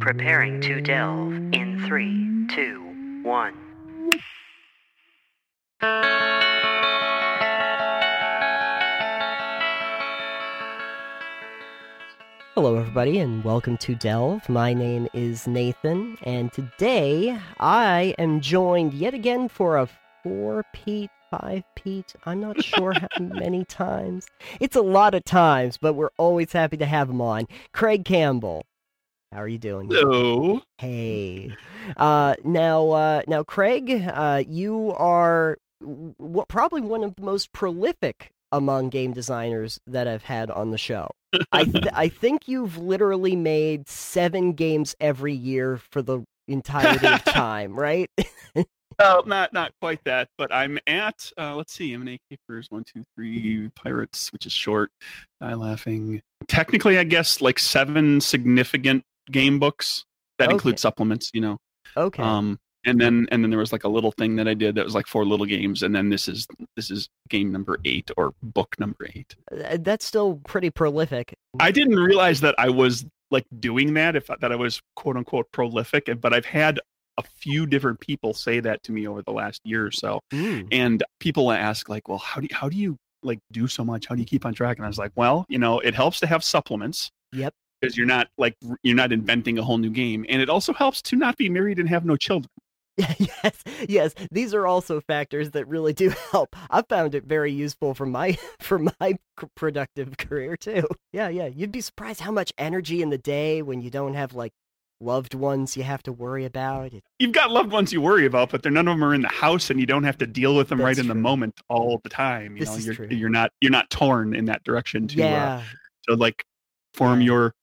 Preparing to delve in three, two, one. Hello, everybody, and welcome to Delve. My name is Nathan, and today I am joined yet again for a four Pete, five Pete. I'm not sure how many times. It's a lot of times, but we're always happy to have him on. Craig Campbell. How are you doing? Hello. Hey. Uh, now, uh, now, Craig, uh, you are w- probably one of the most prolific among game designers that I've had on the show. I th- I think you've literally made seven games every year for the entirety of time, right? Oh, not not quite that, but I'm at uh, let's see, M&A Capers one two three Pirates, which is short. Die laughing. Technically, I guess like seven significant game books that Okay. include supplements. You know, Okay. um, and then and then there was like a little thing that I did that was like four little games, and then this is this is game number eight or book number eight. Uh, That's still pretty prolific. I didn't realize that I was like doing that if that I was quote unquote prolific, but I've had a few different people say that to me over the last year or so. Mm. and people ask like well how do you, how do you like do so much how do you keep on track and i was like well you know it helps to have supplements Yep. Because you're not like you're not inventing a whole new game and it also helps to not be married and have no children yes, yes. These are also factors that really do help. I found it very useful for my for my productive career too. Yeah, yeah. You'd be surprised how much energy in the day when you don't have like loved ones you have to worry about. You've got loved ones you worry about but they're none of them are in the house and you don't have to deal with them right That's in the moment all the time you This know is you're true. you're not you're not torn in that direction to uh, yeah, to like form Yeah. your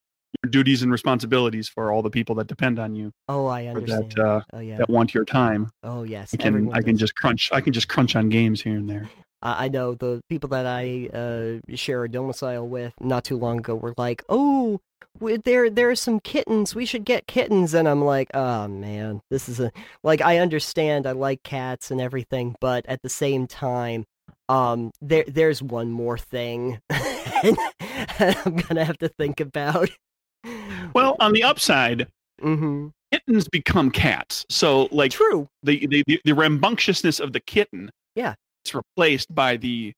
duties and responsibilities for all the people that depend on you Oh, I understand. that uh oh yeah. that want your time Oh yes. i can Everyone i can does. just crunch i can just crunch on games here and there I know the people that I uh, share a domicile with not too long ago were like, "Oh, there there are some kittens. We should get kittens." And I'm like, "Oh man, this is a like I understand. I like cats and everything, but at the same time, um, there there's one more thing and I'm gonna have to think about." On the upside hmm kittens become cats. So like true. the the, the, the rambunctiousness of the kitten Yeah. it's replaced by the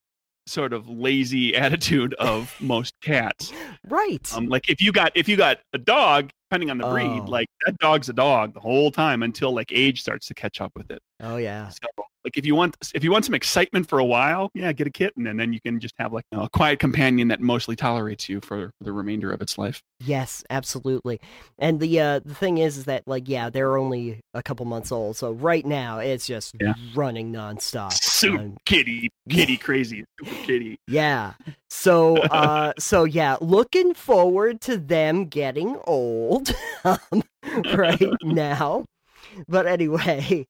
sort of lazy attitude of most cats. Right. Um like if you got if you got a dog, depending on the breed, Oh. like that dog's a dog the whole time until like age starts to catch up with it. oh yeah. So like if you want if you want some excitement for a while, yeah, get a kitten and then you can just have like you know, a quiet companion that mostly tolerates you for the remainder of its life. Yes, absolutely. And the uh the thing is is that like yeah, they're only a couple months old. So right now it's just Yeah. running nonstop. Super Um, kitty, kitty crazy, super kitty. yeah. So uh so yeah, looking forward to them getting old um, right now. But anyway,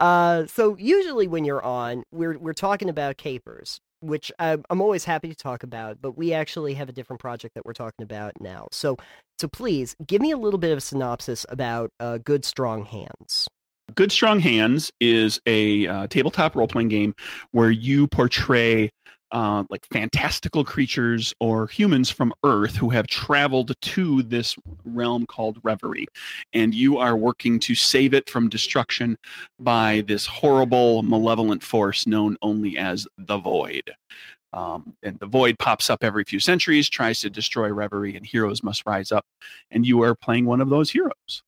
uh so usually when you're on, we're we're talking about capers, which I'm, I'm always happy to talk about, but we actually have a different project that we're talking about now. So so please give me a little bit of a synopsis about uh, Good Strong Hands. Good Strong Hands is a uh, tabletop role playing game where you portray uh, like fantastical creatures or humans from Earth who have traveled to this realm called Reverie. And you are working to save it from destruction by this horrible, malevolent force known only as the Void. Um, and the void pops up every few centuries, tries to destroy Reverie, and heroes must rise up. And you are playing one of those heroes.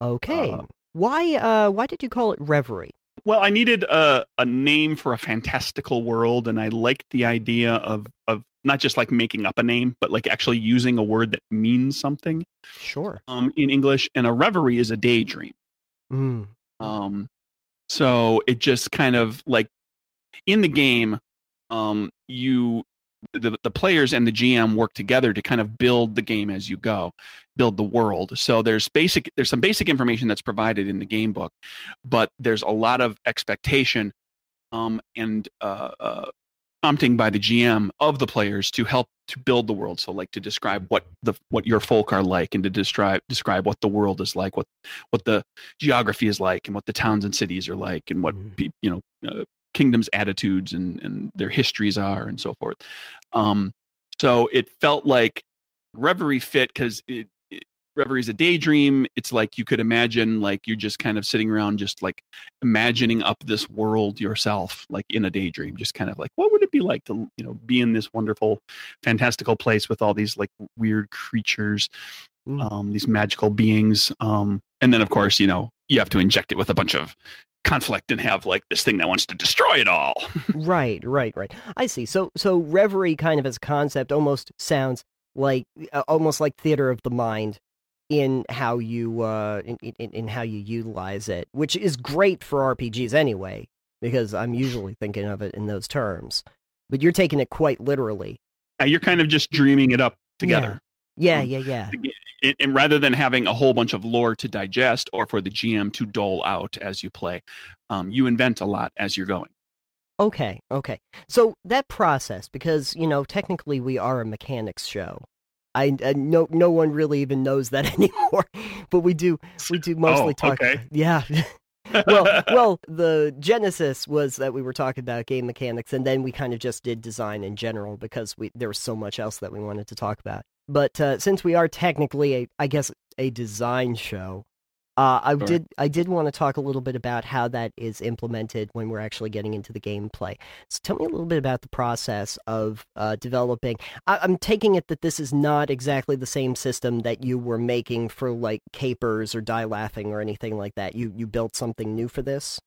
Okay. Uh, why uh why did you call it Reverie? Well, I needed a, a name for a fantastical world, and I liked the idea of of not just like making up a name, but like actually using a word that means something Sure. um, in English. And a reverie is a daydream. Mm. Um, so it just kind of like in the game, um, you the, the players and the GM work together to kind of build the game as you go, build the world. So there's basic there's some basic information that's provided in the game book, but there's a lot of expectation um, and uh, uh, prompting by the GM of the players to help to build the world. So like to describe what the what your folk are like and to describe describe what the world is like, what what the geography is like, and what the towns and cities are like, and what Mhm. pe- you know uh, kingdoms' attitudes and and their histories are, and so forth. Um, so it felt like Reverie fit because it, it Reverie is a daydream. It's like you could imagine, like you're just kind of sitting around, just like imagining up this world yourself, like in a daydream. Just kind of like, what would it be like to, you know, be in this wonderful, fantastical place with all these like weird creatures, Mm. um, these magical beings. Um, and then, of course, you know, you have to inject it with a bunch of conflict and have like this thing that wants to destroy it all. right, right, right. I see. So, so reverie kind of as a concept almost sounds like uh, almost like theater of the mind in how you uh in, in, in how you utilize it, which is great for RPGs anyway, because I'm usually thinking of it in those terms. But you're taking it quite literally. Yeah, you're kind of just dreaming it up together. Yeah, Um, yeah, yeah. and, and rather than having a whole bunch of lore to digest or for the GM to dole out as you play, um, you invent a lot as you're going. Okay, okay. So that process, because you know, technically we are a mechanics show. I, I no no one really even knows that anymore, but we do we do mostly Oh, talk. okay. Yeah. well, well, the genesis was that we were talking about game mechanics, and then we kind of just did design in general because we there was so much else that we wanted to talk about. But uh, since we are technically, a, I guess, a design show, uh, I Sure. did I did want to talk a little bit about how that is implemented when we're actually getting into the gameplay. So tell me a little bit about the process of uh, developing. I, I'm taking it that this is not exactly the same system that you were making for like Capers or Die Laughing or anything like that. You you built something new for this.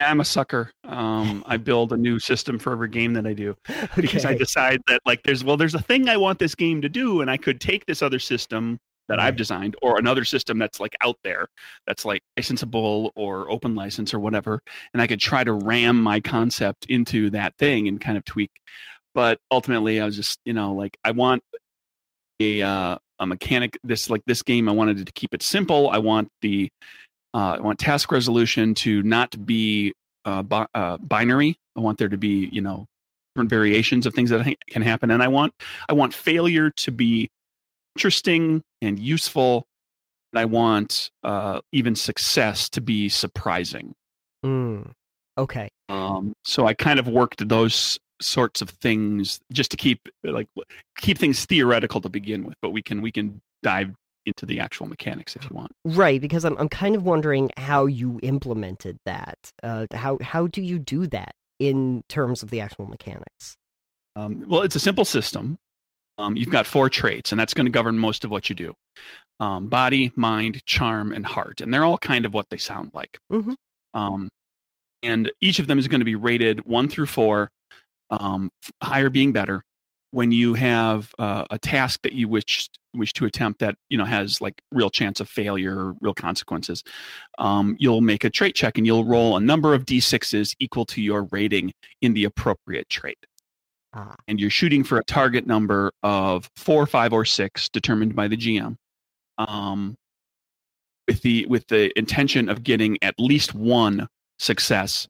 I'm a sucker. Um, I build a new system for every game that I do because I decide that like there's well there's a thing I want this game to do, and I could take this other system that I've designed or another system that's like out there that's like licensable or open license or whatever, and I could try to ram my concept into that thing and kind of tweak. But ultimately, I was just you know like I want a uh, a mechanic this like this game. I wanted to keep it simple. I want the I want task resolution to not be uh, bi- uh, binary. I want there to be, you know, different variations of things that can happen, and I want I want failure to be interesting and useful. And I want uh, even success to be surprising. Mm. Okay. Um, so I kind of worked those sorts of things just to keep like keep things theoretical to begin with, but we can we can dive into the actual mechanics if you want. Right, because I'm I'm kind of wondering how you implemented that. Uh, how how do you do that in terms of the actual mechanics? Um, well, it's a simple system. Um, you've got four traits, and that's going to govern most of what you do um, body, mind, charm, and heart. And they're all kind of what they sound like. Mhm. Um, and each of them is going to be rated one through four, um, higher being better. When you have uh, a task that you wish wish to attempt that you know has like real chance of failure real consequences, um, you'll make a trait check and you'll roll a number of d6s equal to your rating in the appropriate trait Ah, and you're shooting for a target number of four, five, or six, determined by the GM, um, with the with the intention of getting at least one success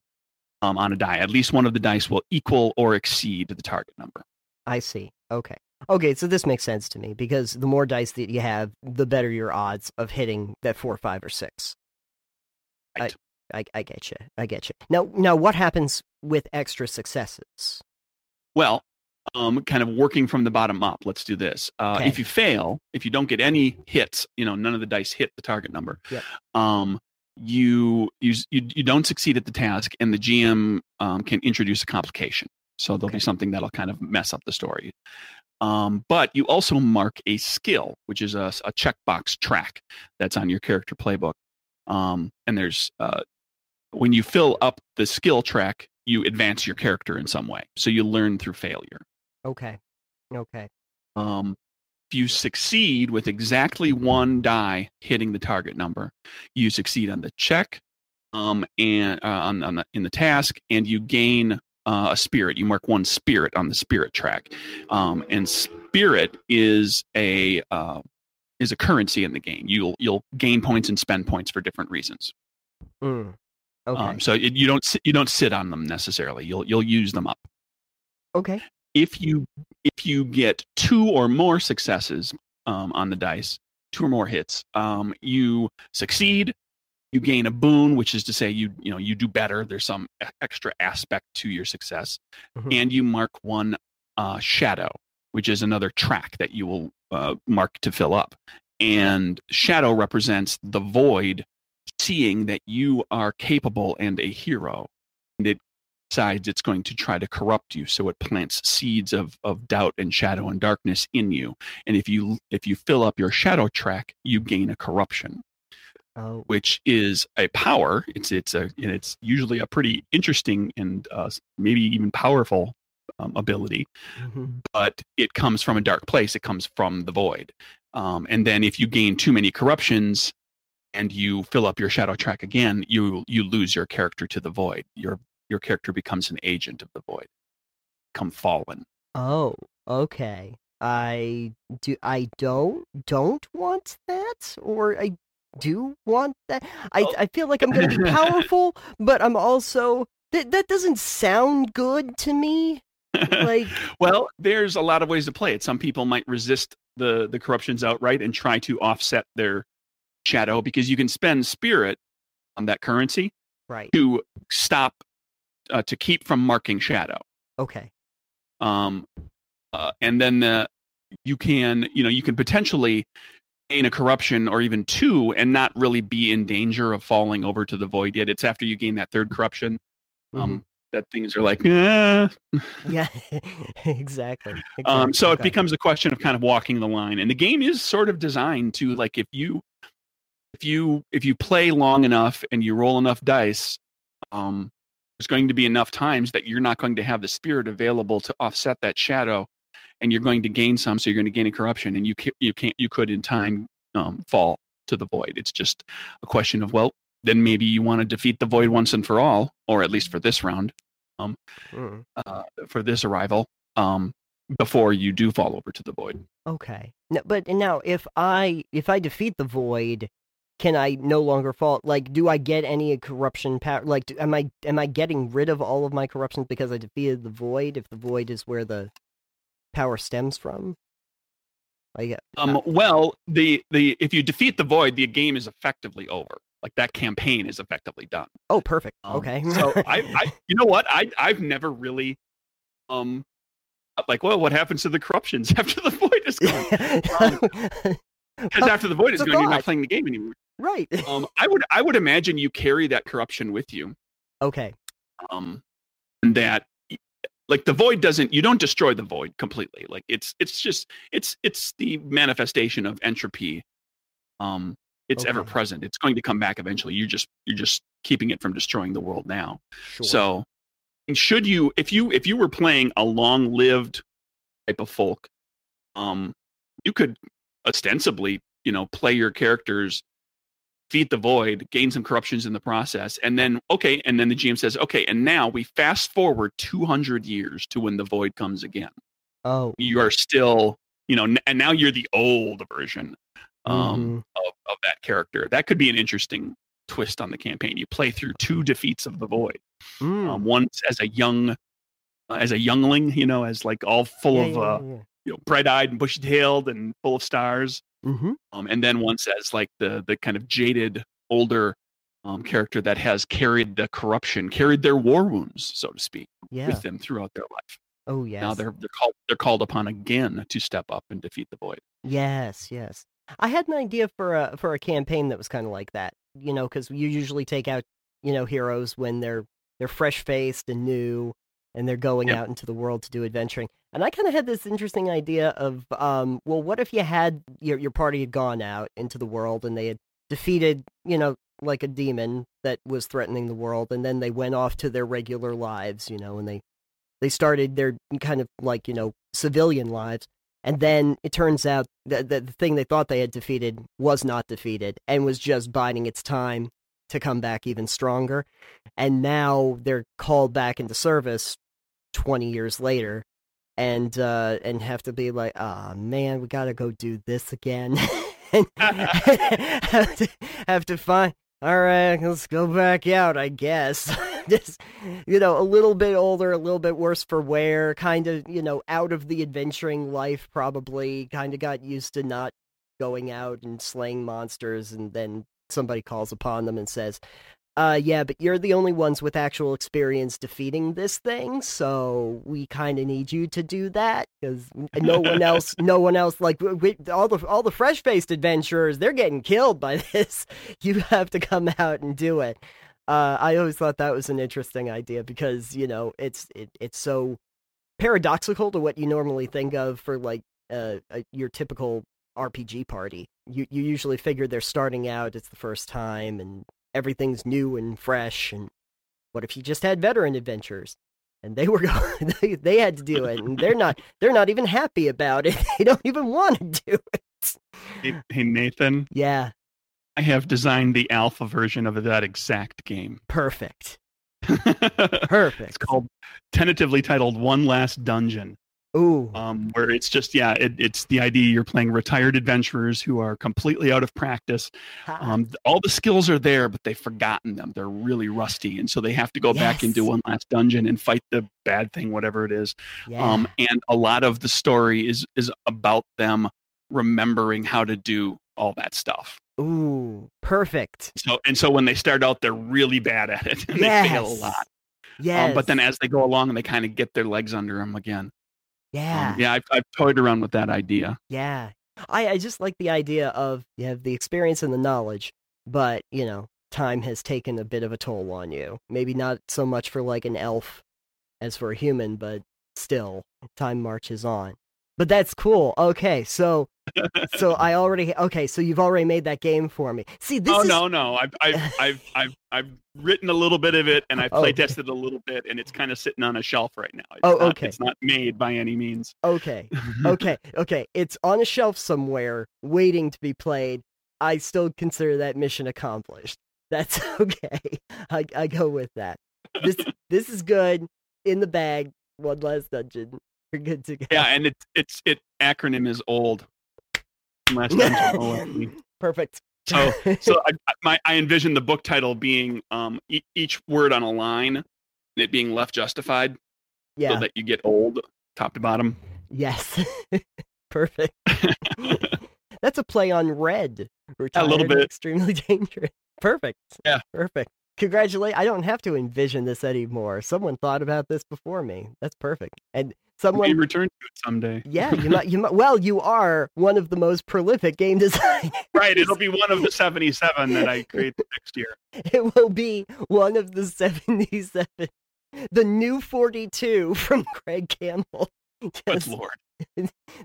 um, on a die. At least one of the dice will equal or exceed the target number. I see. Okay. Okay, so this makes sense to me because the more dice that you have, the better your odds of hitting that four, five, or six. Right. I, I get you. I get you. Now, now, what happens with extra successes? Well, um, kind of working from the bottom up. Let's do this. Uh, Okay. If you fail, if you don't get any hits, you know, none of the dice hit the target number. Yep. Um, you, you you you don't succeed at the task, and the GM um, can introduce a complication. So there'll Okay. be something that'll kind of mess up the story. Um, but you also mark a skill, which is a, a checkbox track that's on your character playbook. Um, and there's uh, when you fill up the skill track, you advance your character in some way. So you learn through failure. Okay. Okay. Um, if you succeed with exactly one die hitting the target number, you succeed on the check, um, and uh, on, on the, in the task, and you gain uh, a spirit. You mark one spirit on the spirit track, um, and spirit is a uh, is a currency in the game. You'll you'll gain points and spend points for different reasons. Mm. Okay. Um, so it, you don't sit, you don't sit on them necessarily. You'll you'll use them up. okay. if you if you get two or more successes um, on the dice, two or more hits, um, you succeed. You gain a boon, which is to say you you know you do better. There's some extra aspect to your success, Mhm. and you mark one uh, shadow, which is another track that you will uh, mark to fill up. and shadow represents the void seeing that you are capable and a hero and it decides it's going to try to corrupt you so it plants seeds of, of doubt and shadow and darkness in you and if you if you fill up your shadow track you gain a corruption Oh, which is a power it's it's a and it's usually a pretty interesting and uh, maybe even powerful um, ability mhm. but it comes from a dark place. It comes from the void. Um, and then if you gain too many corruptions and you fill up your shadow track again, you you lose your character to the void. Your your character becomes an agent of the void. Come fallen. oh, okay. I do. I don't don't want that, or I do want that. I Oh. I feel like I'm gonna be powerful, but I'm also that that doesn't sound good to me. Like, well, there's a lot of ways to play it. Some people might resist the the corruptions outright and try to offset their shadow because you can spend spirit on that currency right? to stop uh, to keep from marking shadow. Okay. um, uh, and then uh, you can you know you can potentially gain a corruption or even two and not really be in danger of falling over to the void yet it's after you gain that third corruption um, that things are like eh. Yeah, exactly. um, exactly, so it becomes a question of kind of walking the line and the game is sort of designed to like if you if you if you play long enough and you roll enough dice um, there's going to be enough times that you're not going to have the spirit available to offset that shadow and you're going to gain some so you're going to gain a corruption and you can't you can't you could in time um, fall to the void it's just a question of well then maybe you want to defeat the void once and for all or at least for this round Mm, uh, for this arrival um, before you do fall over to the void okay. No, but now, if I if I defeat the void, can I no longer fall? Like, do I get any corruption power? Like, do, am I am I getting rid of all of my corruptions because I defeated the void? If the void is where the power stems from, like, Um, well, the the if you defeat the void, the game is effectively over. Like that campaign is effectively done. oh, perfect. Um, okay. so I, I, you know what? I I've never really, um, like, well, what happens to the corruptions after the void is gone? Because after the void is gone, you're not playing the game anymore. right. Um, I would I would imagine you carry that corruption with you. Okay. Um, and that like the void doesn't you don't destroy the void completely. Like it's it's just it's it's the manifestation of entropy. Um, it's ever present It's going to come back eventually. You're just you're just keeping it from destroying the world now. Sure. So, and should you, if you if you were playing a long-lived type of folk, um, you could ostensibly, you know, play your characters, feed the void, gain some corruptions in the process, and then okay, and then the GM says, okay, and now we fast forward 200 years to when the void comes again. oh. You are still, you know, and now you're the old version um, mhm. of, of that character. That could be an interesting twist on the campaign. You play through two defeats of the void Mm. um, once as a young uh, as a youngling you know as like all full Yeah, of yeah, uh, yeah, you know bright-eyed and bushy-tailed and full of stars Mhm. um, and then once as like the the kind of jaded older um, character that has carried the corruption carried their war wounds so to speak Yeah. with them throughout their life Oh yes. now they're they're called they're called upon again to step up and defeat the void Yes, yes. I had an idea for a for a campaign that was kind of like that. You know, because you usually take out you know heroes when they're they're fresh faced and new, and they're going Yep. out into the world to do adventuring. And I kind of had this interesting idea of, um, well, what if you had your your party had gone out into the world and they had defeated, you know, like a demon that was threatening the world, and then they went off to their regular lives, you know, and they they started their kind of like you know civilian lives. And then it turns out that that the thing they thought they had defeated was not defeated and was just biding its time to come back even stronger. And now they're called back into service 20 years later and uh and have to be like ah man we gotta go do this again. And have to have to find all right let's go back out i guess. Just you know a little bit older a little bit worse for wear kind of you know out of the adventuring life probably kind of got used to not going out and slaying monsters and then somebody calls upon them and says uh, yeah, but you're the only ones with actual experience defeating this thing, so we kind of need you to do that because no one else, no one else, like we, all the all the fresh faced adventurers, they're getting killed by this. You have to come out and do it. Uh, I always thought that was an interesting idea because you know it's it, it's so paradoxical to what you normally think of for like uh, a, your typical RPG party. You you usually figure they're starting out, it's the first time, and everything's new and fresh. And what if you just had veteran adventures? And they were going, they, they had to do it, and they're not they're not even happy about it. They don't even want to do it. Hey, hey Nathan, Yeah, I have designed the alpha version of that exact game. perfect, Perfect. it's called tentatively titled One Last Dungeon. Ooh, um, where it's just yeah it, it's the idea you're playing retired adventurers who are completely out of practice. Um, all the skills are there but they've forgotten them. They're really rusty and so they have to go back Yes. into one last dungeon and fight the bad thing whatever it is. Yeah, um, and a lot of the story is is about them remembering how to do all that stuff. Ooh, perfect. so and so when they start out they're really bad at it and they fail a lot. Yes, um, but then as they go along and they kind of get their legs under them again yeah, um, yeah I've, I've toyed around with that idea Yeah. I, I just like the idea of you have the experience and the knowledge, but, you know, time has taken a bit of a toll on you. Maybe not so much for like an elf as for a human, but still, time marches on. But that's cool. Okay, so so I already okay, so you've already made that game for me. See, this oh is no, no. I've I've I've I've I've written a little bit of it and I've Oh, play okay. tested a little bit and it's kind of sitting on a shelf right now. It's Oh, not, okay. It's not made by any means. okay. Okay, okay. It's on a shelf somewhere waiting to be played. I still consider that mission accomplished. That's okay. I I go with that. This this is good in the bag. One last dungeon. We're good to go. yeah, and it's it's it acronym is old. Last dungeon. OSD. Perfect. So so I, I- my I envision the book title being um e- each word on a line, and it being left justified, yeah. so that you get old top to bottom. yes. Perfect. That's a play on red. Retired little bit. Extremely dangerous. Perfect. Yeah. Perfect. Congratulate. I don't have to envision this anymore. Someone thought about this before me. That's perfect. And someone return to it someday. Yeah, you might you might well, you are one of the most prolific game designers. Right, it'll be one of the seventy-seven that I create next year. It will be one of the 77. The new 42 from Craig Campbell. Good lord.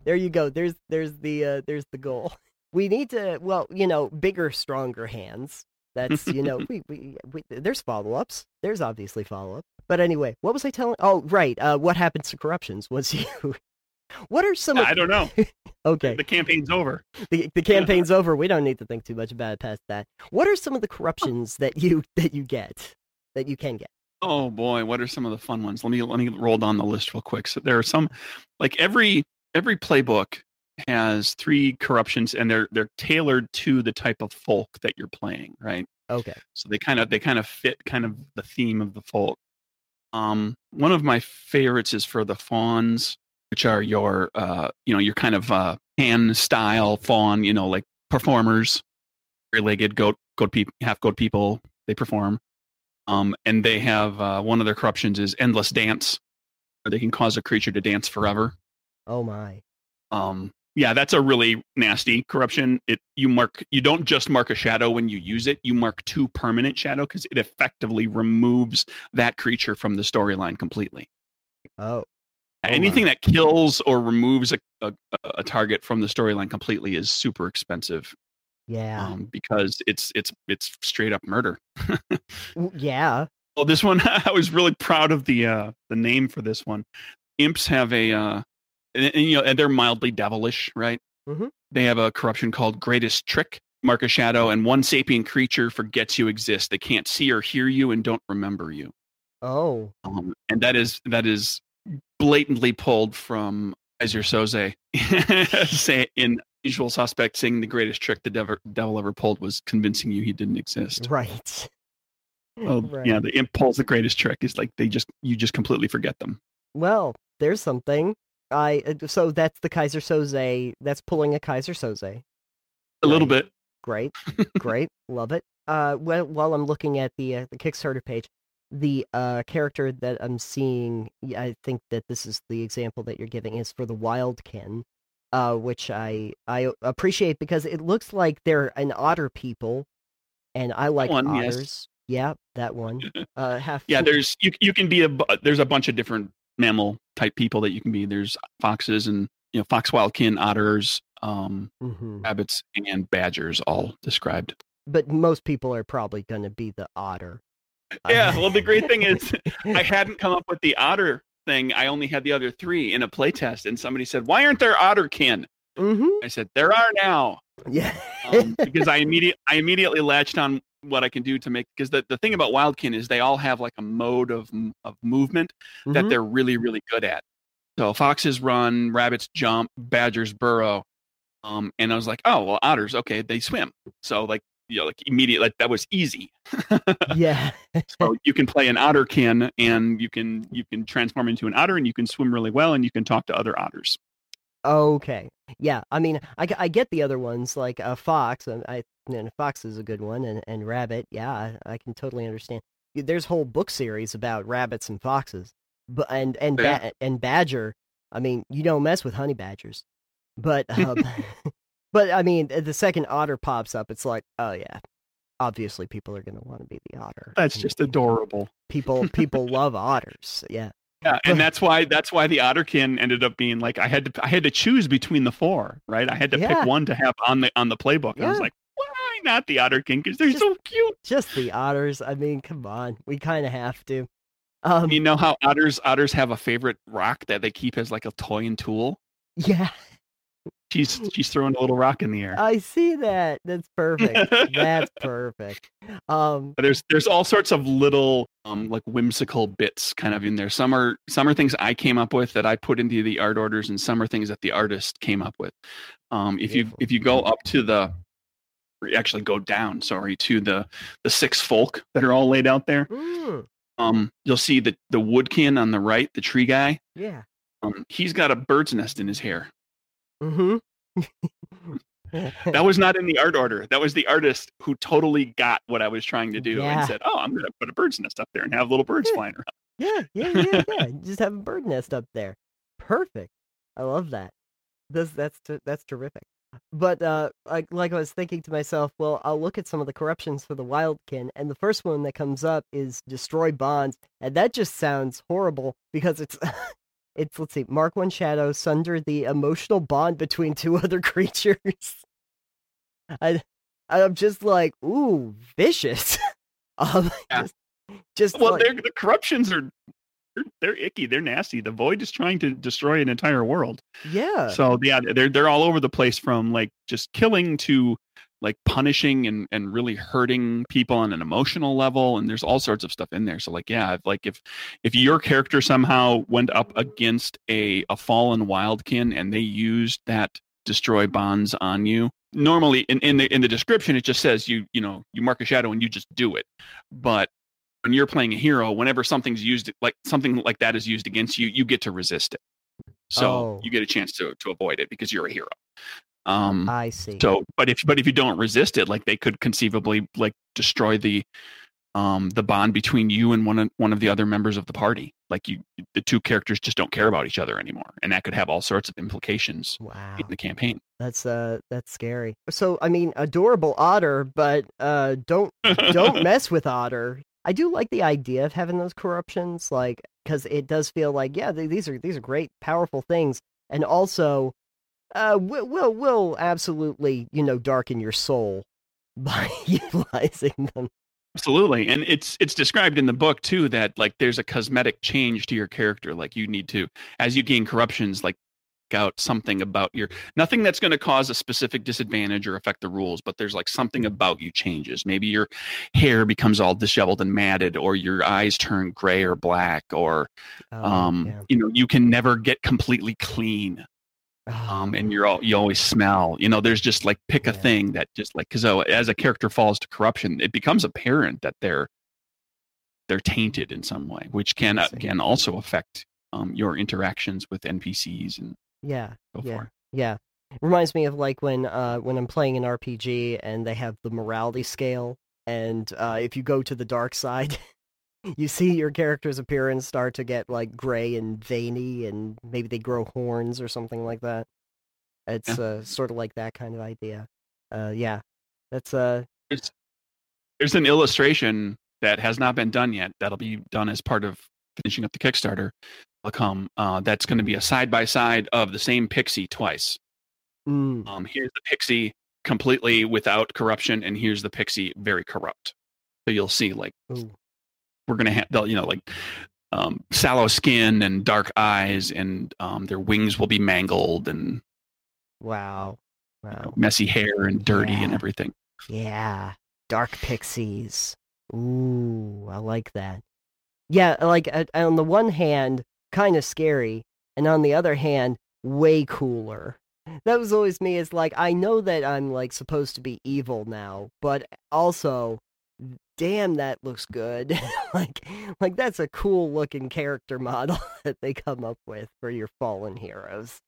there you go. There's there's the uh, there's the goal. We need to well, you know, bigger, stronger hands. That's you know, we, we, we there's follow ups. There's obviously follow up. But anyway, what was I telling? Oh, right. Uh, what happens to corruptions once you? What are some? I of, don't know. okay, The campaign's over. the, the campaign's over. We don't need to think too much about it past that. What are some of the corruptions that you that you get that you can get? Oh boy, what are some of the fun ones? Let me let me roll down the list real quick. So there are some, like every every playbook has three corruptions, and they're they're tailored to the type of folk that you're playing, right? Okay. So they kind of they kind of fit kind of the theme of the folk. Um, one of my favorites is for the fawns, which are your uh, you know, your kind of uh pan style fawn, you know, like performers, three-legged goat goat people, half goat people. They perform, um, and they have uh, one of their corruptions is endless dance, where they can cause a creature to dance forever. Oh my. Um, yeah, that's a really nasty corruption. It you mark you don't just mark a shadow when you use it. You mark two permanent shadow because it effectively removes that creature from the storyline completely. Oh. Anything that kills or removes a, a, a target from the storyline completely is super expensive Yeah. um, because it's it's it's straight up murder. Yeah. Well, this one I was really proud of the uh, the name for this one. Imps have a uh, and, and, you know and they're mildly devilish, right? Mhm. They have a corruption called Greatest Trick. Mark a shadow, and one sapient creature forgets you exist. They can't see or hear you and don't remember you. Oh. Um, and that is that is blatantly pulled from Keyser Soze. Say in Usual Suspect, saying the greatest trick the devil, devil ever pulled was convincing you he didn't exist. Right. Oh, right. yeah, the imp pulls the greatest trick. Is like they just you just completely forget them. Well, there's something. I uh, so that's the Keyser Soze. That's pulling a Keyser Soze. A little bit. great, great, love it. Uh, well, while I'm looking at the uh, the Kickstarter page, the uh character that I'm seeing, I think that this is the example that you're giving is for the Wildkin, uh, which I I appreciate because it looks like they're an otter people, and I like one, yes. otters. Yeah, that one. Uh, half. Yeah, there's you you can be a there's a bunch of different mammal type people that you can be. There's foxes and you know fox wildkin, otters, um, hmm rabbits, and badgers all described. But most people are probably going to be the otter. Yeah, well, the great thing is I hadn't come up with the otter thing. I only had the other three in a playtest, and somebody said, "Why aren't there otterkin?" hmm I said, "There are now," Yeah. um, because I immediate I immediately latched on what I can do to make because the, the thing about wildkin is they all have like a mode of of movement that Mhm. they're really really good at. So foxes run, rabbits jump, badgers burrow, um, and I was like, oh well, otters, okay, they swim. So like you know, like immediate like that was easy. yeah. so you can play an otterkin, and you can you can transform into an otter, and you can swim really well, and you can talk to other otters. Okay. Yeah. I mean, I, I get the other ones like a fox. and I know, fox is a good one, and and rabbit. Yeah, I, I can totally understand. There's whole book series about rabbits and foxes, but and and Yeah. ba- and badger. I mean, you don't mess with honey badgers, but um, but I mean, the second otter pops up, it's like, oh yeah, obviously people are gonna want to be the otter. That's And just adorable. people. People love otters. Yeah. Yeah, and that's why that's why the otterkin ended up being like I had to I had to choose between the four, right? I had to Yeah. pick one to have on the on the playbook. I was like, not the otterkin? Because they're Just- so cute. Just the otters. I mean, come on, we kind of have to. Um, You know how otters otters have a favorite rock that they keep as like a toy and tool. yeah, She's she's throwing a little rock in the air. I see that. That's perfect. That's perfect. Um, there's there's all sorts of little um like whimsical bits kind of in there. Some are some are things I came up with that I put into the art orders, and some are things that the artist came up with. Um, if you if you go up to the actually go down, sorry, to the the six folk that are all laid out there. mm, Um, you'll see the the woodkin on the right, the tree guy. yeah. Um, he's got a bird's nest in his hair. Mm-hmm. That was not in the art order. That was the artist who totally got what I was trying to do Yeah. and said, "Oh, I'm going to put a bird's nest up there and have little birds Yeah. flying around." yeah, yeah, yeah, yeah. Just have a bird nest up there. Perfect. I love that. That's that's that's terrific. But uh, like like I was thinking to myself, well, I'll look at some of the corruptions for the Wildkin, and the first one that comes up is destroy bonds, and that just sounds horrible because it's it's let's see, mark one shadow, sunder the emotional bond between two other creatures. I I'm just like, ooh, vicious. um, Yeah. just, just Well, like, the corruptions are they're, they're icky. They're nasty. The void is trying to destroy an entire world. yeah. So yeah, they're they're all over the place from like just killing to like punishing and and really hurting people on an emotional level and there's all sorts of stuff in there so like yeah if, like if if your character somehow went up against a a fallen wildkin and they used that destroy bonds on you normally in, in the in the description it just says you you know you mark a shadow and you just do it but when you're playing a hero whenever something's used like something like that is used against you you get to resist it so Oh. you get a chance to to avoid it because you're a hero um I see. so but if but if you don't resist it like they could conceivably like destroy the um the bond between you and one of one of the other members of the party like you the two characters just don't care about each other anymore and that could have all sorts of implications wow. in the campaign That's uh that's scary. So I mean adorable otter, but uh don't don't mess with otter. I do like the idea of having those corruptions like cuz it does feel like yeah, th- these are these are great powerful things and also uh will will will absolutely, you know, darken your soul by utilizing them. Absolutely. And it's it's described in the book too that like there's a cosmetic change to your character. Like you need to as you gain corruptions, like out something about your nothing that's going to cause a specific disadvantage or affect the rules, but there's like something about you changes. Maybe your hair becomes all disheveled and matted, or your eyes turn gray or black, or Oh, um, yeah. you know, you can never get completely clean um, and you're all you always smell. You know, there's just like pick a Yeah. thing that just like because as a character falls to corruption, it becomes apparent that they're they're tainted in some way, which can again also affect um, your interactions with NPCs and yeah. so Yeah. Yeah. reminds me of like when uh when I'm playing an RPG and they have the morality scale, and uh, if you go to the dark side, you see your character's appearance start to get like gray and veiny, and maybe they grow horns or something like that. It's uh, sort of like that kind of idea. Uh, yeah, that's uh, There's, there's an illustration that has not been done yet. That'll be done as part of finishing up the Kickstarter. Come. Uh, that's going to be a side by side of the same pixie twice. mm, Um, here's the pixie completely without corruption, and here's the pixie very corrupt. So you'll see, like, ooh, we're gonna have, they'll, you know, like um, sallow skin and dark eyes, and um, their wings will be mangled and wow, you know, wow, messy hair and dirty and everything. yeah, dark pixies. Ooh, I like that. Yeah, like uh, on the one hand, kind of scary, and on the other hand, way cooler. That was always me. Is like I know that I'm like supposed to be evil now, but also, damn, that looks good. like, like that's a cool looking character model that they come up with for your fallen heroes.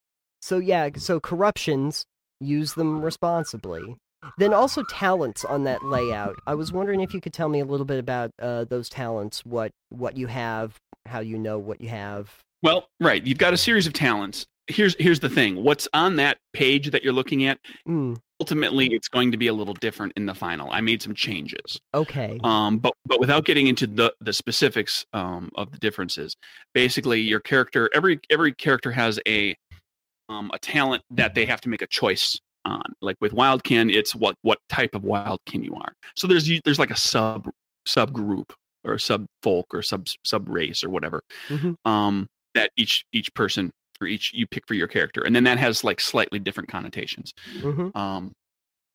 So yeah, so corruptions use them responsibly. Then also talents on that layout. I was wondering if you could tell me a little bit about uh, those talents, what what you have, how you know what you have. Well, right, you've got a series of talents. Here's here's the thing. What's on that page that you're looking at? Mm, Ultimately, it's going to be a little different in the final. I made some changes. okay. Um, but but without getting into the the specifics um, of the differences, basically your character every every character has a um, a talent that they have to make a choice on. Like with Wildkin, it's what what type of Wildkin you are. So there's there's like a sub subgroup or sub folk or sub sub race or whatever Mhm. um, that each each person or each you pick for your character, and then that has like slightly different connotations. hmm Um,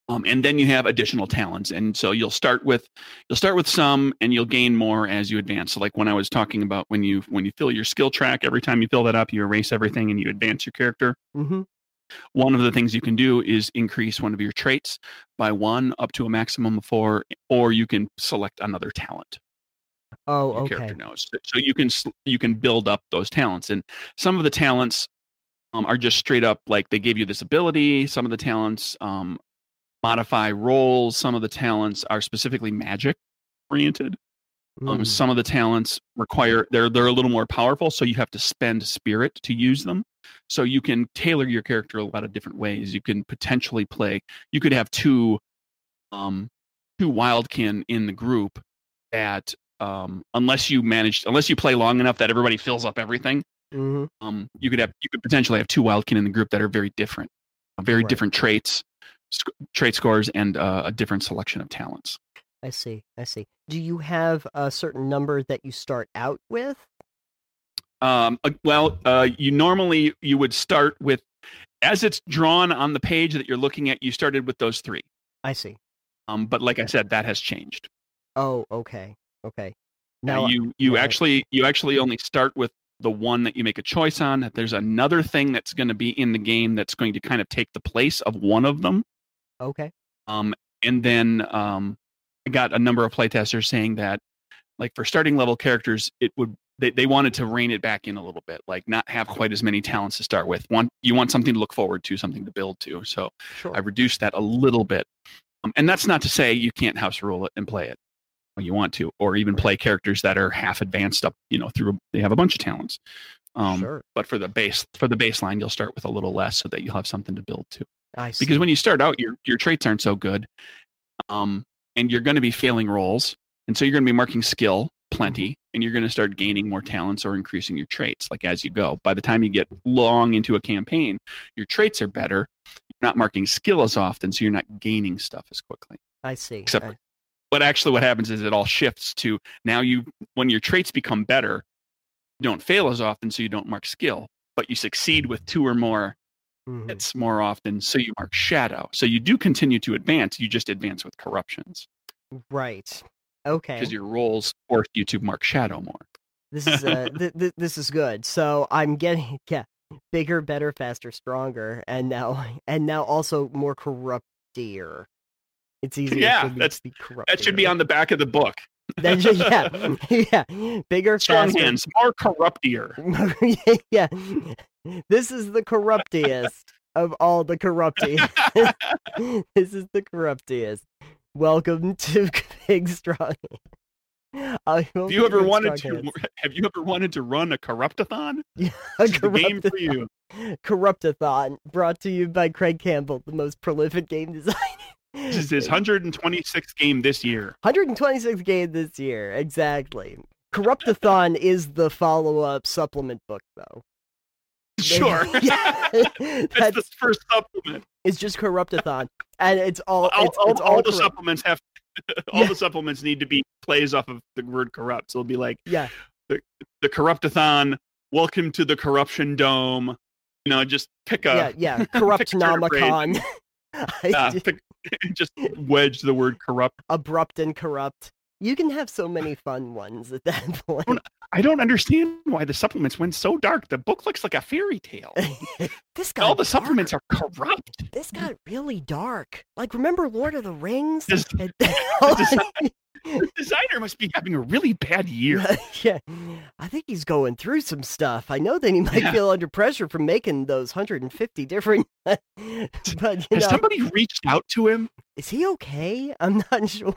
um, and then you have additional talents, and so you'll start with you'll start with some, and you'll gain more as you advance. So, like when I was talking about when you when you fill your skill track, every time you fill that up, you erase everything and you advance your character. hmm One of the things you can do is increase one of your traits by one up to a maximum of four, or you can select another talent Oh, your okay. character knows. So- you can you can build up those talents, and some of the talents um, are just straight up like they give you this ability. Some of the talents um, modify roles. Some of the talents are specifically magic oriented. Um, Mm, some of the talents require they're they're a little more powerful, so you have to spend spirit to use them. So you can tailor your character a lot of different ways. You can potentially play. You could have two, um, two wildkin in the group that um, unless you manage unless you play long enough that everybody fills up everything, mhm. um, you could have you could potentially have two wildkin in the group that are very different, uh, very Right. different traits, sc- trait scores, and uh, a different selection of talents. I see. I see. Do you have a certain number that you start out with? Um, uh, well, uh, you normally you would start with as it's drawn on the page that you're looking at. You started with those three, I see. um, but like I said, that has changed. Oh, okay. Okay. Now Now, you you right. actually you actually only start with the one that you make a choice on. That there's another thing that's going to be in the game that's going to kind of take the place of one of them. okay. Um, and then um, I got a number of playtesters saying that, like for starting level characters, it would they, they wanted to rein it back in a little bit, like not have quite as many talents to start with. One, you want something to look forward to, something to build to. So Sure. I reduced that a little bit. Um, and that's not to say you can't house rule it and play it when you want to, or even play characters that are half advanced up, you know, through they have a bunch of talents. Um, sure. But for the base for the baseline, you'll start with a little less so that you'll have something to build to I see. because when you start out your your traits aren't so good um and you're going to be failing rolls and so you're going to be marking skill plenty and you're going to start gaining more talents or increasing your traits like as you go by the time you get long into a campaign your traits are better you're not marking skill as often so you're not gaining stuff as quickly I see. except I- but actually what happens is it all shifts to now you when your traits become better you don't fail as often so you don't mark skill but you succeed with two or more mhm. hits more often, so you mark shadow. So you do continue to advance, you just advance with corruptions Right. Okay. because your roles force you to mark shadow more. This is uh, th- th- this is good. So I'm getting yeah, bigger, better, faster, stronger, and now and now also more corruptier. It's easier. Yeah, that's- to be corrupt. That should be on the back of the book. That should, yeah, yeah. Bigger, Strong faster. hands, more corruptier. yeah. This is the corruptiest. of all the corruptees. this is the corruptiest. Welcome to Big Strong. I Have you ever wanted to? Have you ever wanted to run a corruptathon? Yeah, is the game for you. Corruptathon, brought to you by Craig Campbell, the most prolific game designer. This is his 126th game this year. 126th game this year, exactly. Corruptathon is the follow-up supplement book, though. Sure. Yeah. That's That's, the first supplement. It's just Corruptathon, and it's all All, it's, all, it's all all the supplements have. all Yeah. the supplements need to be plays off of the word corrupt. So it'll be like Yeah, the the corruptathon. Welcome to the corruption dome. You know, just pick a yeah, yeah. pick a turn of Corruptnomicon. I uh, pick, just wedge the word corrupt. abrupt and corrupt. You can have so many fun ones at that point. I don't understand why the supplements went so dark. The book looks like a fairy tale. this got All the supplements are corrupt. This got really dark. Like, remember Lord of the Rings? Does- The designer must be having a really bad year. yeah, I think he's going through some stuff. I know that he might Yeah. feel under pressure from making those 150 different. but Has know, somebody reached out to him? is he okay? I'm not sure.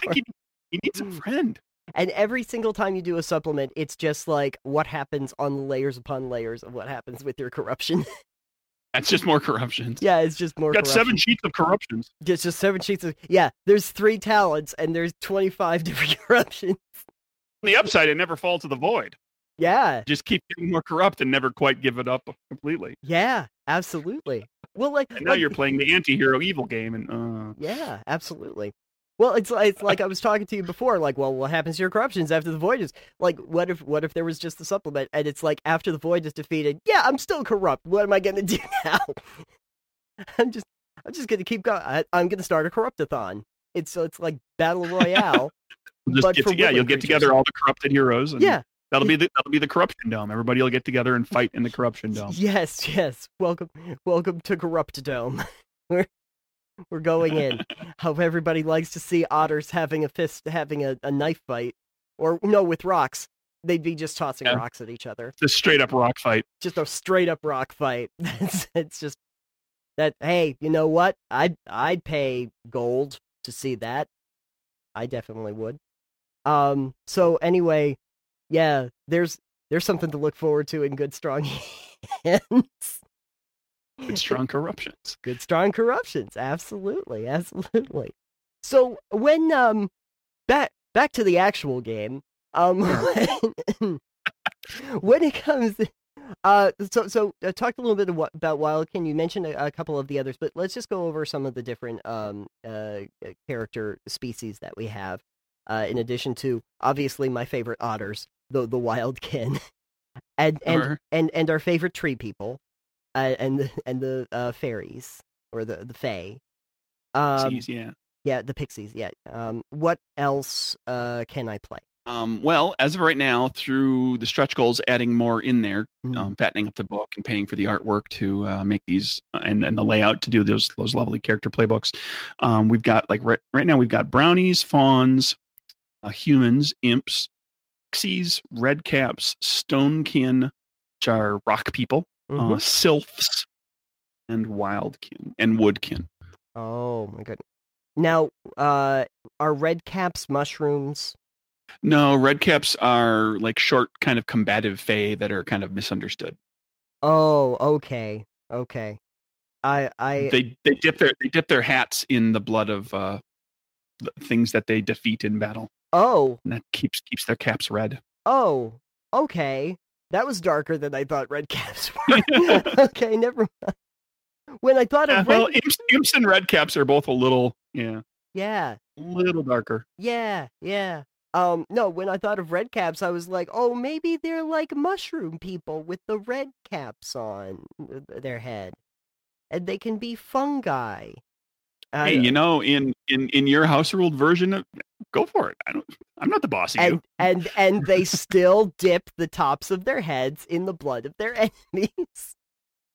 He, needs a Mm. friend. And every single time you do a supplement, it's just like what happens on layers upon layers of what happens with your corruption. That's just more corruptions. yeah, it's just more. Got corruption. seven sheets of corruptions. It's just seven sheets of yeah. There's three talents and there's 25 different corruptions. On the upside, it never falls to the void. Yeah, Just keep getting more corrupt and never quite give it up completely. yeah, absolutely. Well, like, And now like- you're playing the anti-hero evil game, and uh, Yeah, absolutely. Well, it's like it's like I was talking to you before. Like, well, what happens to your corruptions after the void is like, what if what if there was just a supplement and it's like after the void is defeated? Yeah, I'm still corrupt. What am I gonna do now? I'm just I'm just gonna keep going. I, I'm gonna start a corruptathon. It's so it's like battle royale. But get yeah, you'll get together all the corrupted heroes. And yeah. that'll be the that'll be the corruption dome. Everybody will get together and fight in the corruption dome. Yes. Yes. Welcome. Welcome to Corrupt Dome. We're going in. How everybody likes to see otters having a fist, having a, a knife fight, or no, with rocks. They'd be just tossing Yeah. rocks at each other. Just straight up rock fight. Just a straight up rock fight. It's, it's just that. Hey, you know what? I'd I'd pay gold to see that. I definitely would. Um. So anyway, yeah. There's there's something to look forward to in good strong hands. Good strong corruptions. good strong corruptions absolutely absolutely so when um back back to the actual game um when, when it comes uh so so uh, talked a little bit about wildkin you mentioned a, a couple of the others but let's just go over some of the different um uh uh, character species that we have uh in addition to obviously my favorite otters the the wildkin and and Sure. and and our favorite tree people uh, and the and the uh, fairies or the the fae. Um, yeah. yeah, the pixies. Yeah. Um, what else uh, can I play? Um, well, as of right now, through the stretch goals, adding more in there, Mm. um, fattening up the book and paying for the artwork to uh, make these uh, and, and the layout to do those those lovely character playbooks. Um, we've got like right, right now we've got brownies, fauns, uh, humans, imps, pixies, red caps, stonekin, which are rock people, uh, Mhm. sylphs, and wildkin and woodkin. oh my goodness. Now, uh, are red caps mushrooms? No, red caps are like short, kind of combative fae that are kind of misunderstood. Oh, okay, okay. I I they they dip their they dip their hats in the blood of uh the things that they defeat in battle oh and that keeps keeps their caps red oh okay. That was darker than I thought red caps were. okay, never mind. When I thought Yeah, of red, well imps, imps and red caps are both a little yeah yeah, a little darker Yeah, yeah. Um, no, when I thought of red caps, I was like, oh, maybe they're like mushroom people with the red caps on their head, and they can be fungi. Hey you know in in in your house ruled version of go for it i don't i'm not the boss of you and and and they still dip the tops of their heads in the blood of their enemies.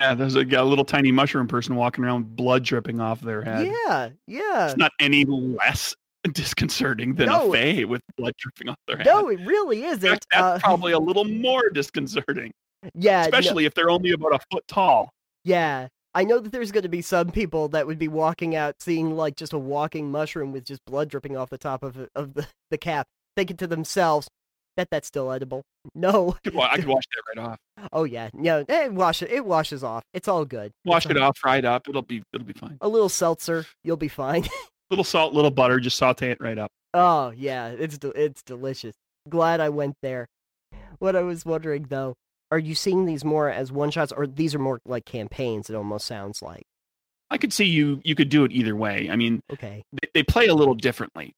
yeah there's a, a little tiny mushroom person walking around with blood dripping off their head Yeah, yeah. it's not any less disconcerting than No. a fae with blood dripping off their head No, it really isn't. that's Uh, probably a little more disconcerting yeah, no- especially if they're only about a foot tall yeah. I know that there's going to be some people that would be walking out seeing like just a walking mushroom with just blood dripping off the top of of the, the cap, thinking to themselves, "Bet that's still edible." No. Well, I could wash that right off. Oh yeah, no, wash it. It washes off. It's all good. Wash It's it all- off, fry it up. It'll be it'll be fine. A little seltzer, you'll be fine. Little salt, little butter, just saute it right up. Oh yeah, it's de- it's delicious. Glad I went there. What I was wondering though, are you seeing these more as one shots, or these are more like campaigns? It almost sounds like. I could see you you could do it either way. I mean, Okay. they, they play a little differently.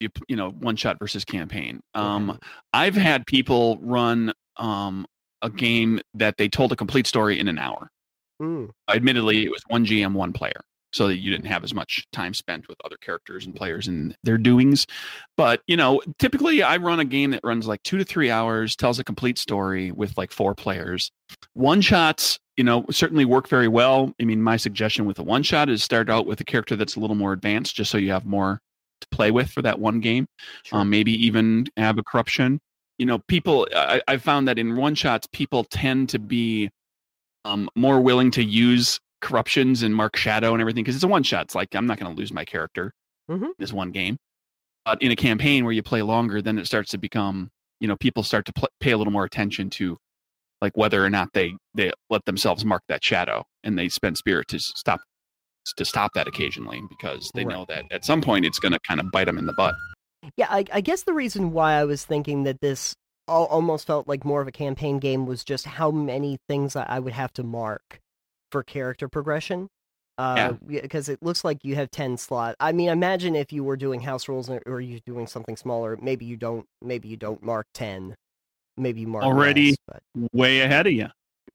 You you know, one shot versus campaign. Um, Okay. I've had people run um a game that they told a complete story in an hour. Mm, Admittedly, it was one GM, one player, so that you didn't have as much time spent with other characters and players and their doings. But you know, typically I run a game that runs like two to three hours, tells a complete story with like four players. One shots, you know, certainly work very well. I mean, my suggestion with a one shot is start out with a character that's a little more advanced, just so you have more to play with for that one game sure. um, maybe even have a corruption. You know, people. I, I found that in one shots, people tend to be um, more willing to use corruptions and mark shadow and everything because it's a one shot. It's like I'm not going to lose my character Mhm. this one game. But in a campaign where you play longer, then it starts to become, you know, people start to pl- pay a little more attention to like whether or not they they let themselves mark that shadow and they spend spirit to stop to stop that occasionally because they Right. know that at some point it's going to kind of bite them in the butt. Yeah, I, I guess the reason why I was thinking that this almost felt like more of a campaign game was just how many things I would have to mark for character progression. Uh, because it looks like you have ten slot. I mean, imagine if you were doing house rules or, or you're doing something smaller. Maybe you don't. Maybe you don't mark ten. Maybe you mark Already- less, but Way ahead of you.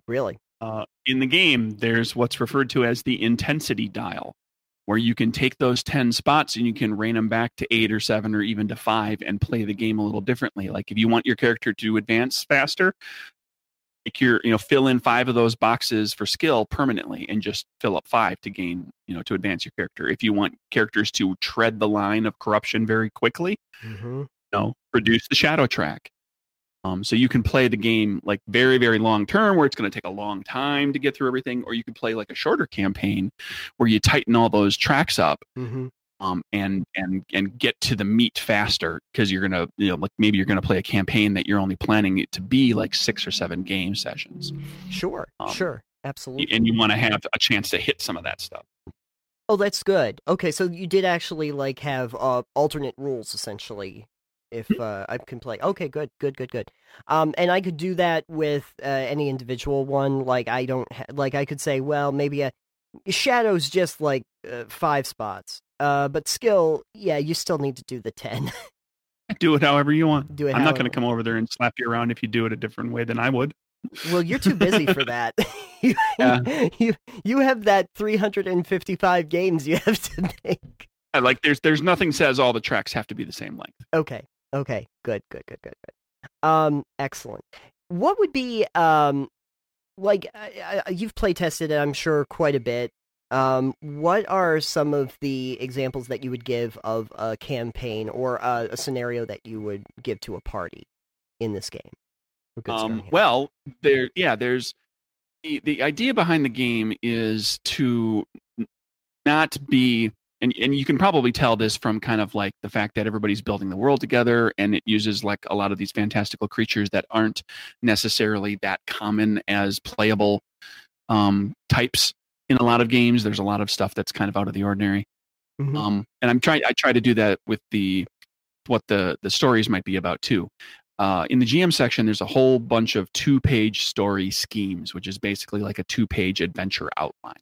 really. uh, in the game, there's what's referred to as the intensity dial, where you can take those 10 spots and you can rein them back to eight or seven or even to five and play the game a little differently. Like if you want your character to advance faster, make your, you know, fill in five of those boxes for skill permanently and just fill up five to gain, you know, to advance your character. If you want characters to tread the line of corruption very quickly, Mm-hmm. you know, produce the shadow track. Um, so you can play the game like very, very long term, where it's going to take a long time to get through everything, or you can play like a shorter campaign, where you tighten all those tracks up Mm-hmm. Um, and and and get to the meat faster because you're gonna, you know, like maybe you're gonna play a campaign that you're only planning it to be like six or seven game sessions, Sure. Um, sure. Absolutely. and you want to have a chance to hit some of that stuff. Oh, that's good. Okay, so you did actually like have uh alternate rules essentially. If Hmm. uh, I can play, okay, good, good, good, good. Um, and I could do that with uh, any individual one. Like I don't ha- like I could say, well, maybe a shadow's just like uh, five spots. Uh, but skill, yeah, you still need to do the ten. Do it however you want. do it. I'm not going to come over there and slap you around if you do it a different way than I would. Well, you're too busy for that. you, Yeah. you you have that 355 games you have to make. Uh, Like there's there's nothing says all the tracks have to be the same length. Okay. Okay. Good. Good. Good. Good. Good. Um. Excellent. What would be um, like I, I, you've play tested it, I'm sure, quite a bit. Um. What are some of the examples that you would give of a campaign or a, a scenario that you would give to a party in this game? Um, well, there, yeah, there's the, the idea behind the game is to not be, and, and you can probably tell this from kind of like the fact that everybody's building the world together and it uses like a lot of these fantastical creatures that aren't necessarily that common as playable um, types in a lot of games. There's a lot of stuff that's kind of out of the ordinary. Mhm. Um, and I'm trying. I try to do that with the what the the stories might be about too. Uh, in the GM section, there's a whole bunch of two-page story schemes, which is basically like a two-page adventure outline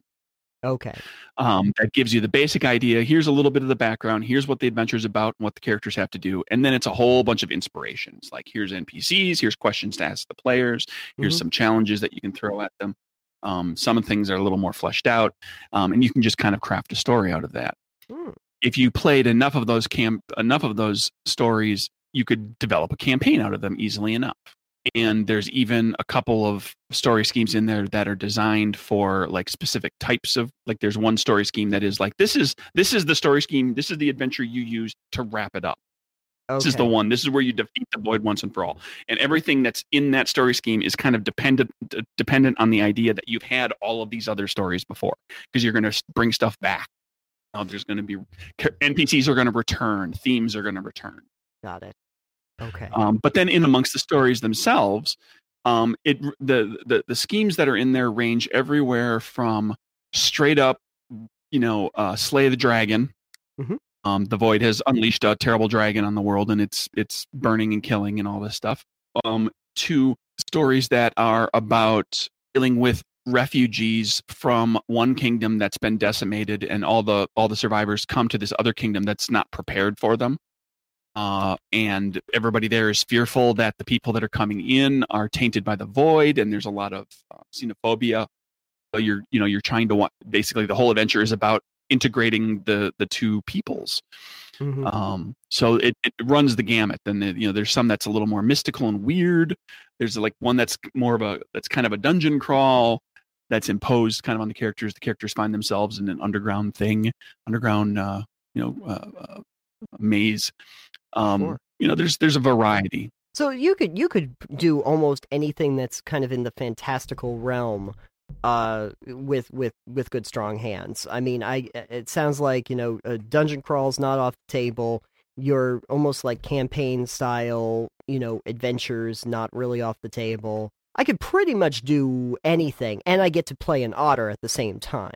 okay. um, that gives you the basic idea. Here's a little bit of the background. Here's what the adventure is about and what the characters have to do. And then it's a whole bunch of inspirations. Like here's NPCs, here's questions to ask the players, here's Mhm. some challenges that you can throw at them. Um, some things are a little more fleshed out, um, and you can just kind of craft a story out of that. Hmm. If you played enough of those camp, enough of those stories, you could develop a campaign out of them easily enough. And there's even a couple of story schemes in there that are designed for like specific types of like there's one story scheme that is like this is this is the story scheme, this is the adventure you use to wrap it up. This is the one. This is where you defeat the void once and for all. And everything that's in that story scheme is kind of dependent d- dependent on the idea that you've had all of these other stories before because you're going to bring stuff back. Uh, there's going to be NPCs are going to return, themes are going to return. Got it. Okay. Um, but then in amongst the stories themselves, um, it the, the the schemes that are in there range everywhere from straight up, you know, uh, slay the dragon. Mhm. Um, the void has unleashed a terrible dragon on the world, and it's it's burning and killing and all this stuff. Um, to stories that are about dealing with refugees from one kingdom that's been decimated, and all the all the survivors come to this other kingdom that's not prepared for them uh, and everybody there is fearful that the people that are coming in are tainted by the void, and there's a lot of uh, xenophobia. So you're, you know, you're trying to want. Basically, the whole adventure is about integrating the the two peoples. Mhm. Um, so it, it runs the gamut. And the, you know, there's some that's a little more mystical and weird. There's like one that's more of a that's kind of a dungeon crawl that's imposed kind of on the characters. The characters find themselves in an underground thing, underground, uh, you know, uh, uh, maze. Um, Sure. You know, there's there's a variety. So you could you could do almost anything that's kind of in the fantastical realm uh with with with good strong hands. I mean, I it sounds like, you know, a dungeon crawl's not off the table. You're almost like campaign style, you know, adventures not really off the table. I could pretty much do anything and I get to play an otter at the same time.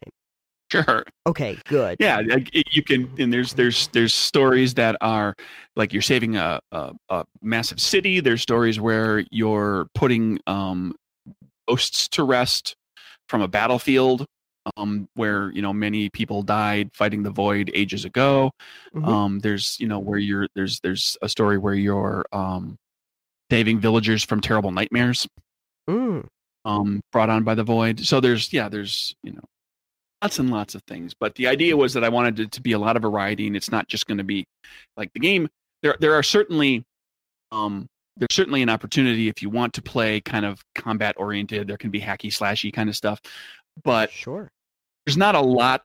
Sure. Okay, good. Yeah, you can. And there's there's there's stories that are like you're saving a a, a massive city. There's stories where you're putting um, ghosts to rest from a battlefield um, where you know many people died fighting the void ages ago. Mhm. Um, there's you know where you're there's there's a story where you're um, saving villagers from terrible nightmares Mm, um, brought on by the void. So there's yeah, there's you know lots and lots of things. But the idea was that I wanted it to be a lot of variety, and it's not just going to be like the game. There there are certainly um, there's certainly an opportunity if you want to play kind of combat oriented. There can be hacky slashy kind of stuff, but sure. there's not a lot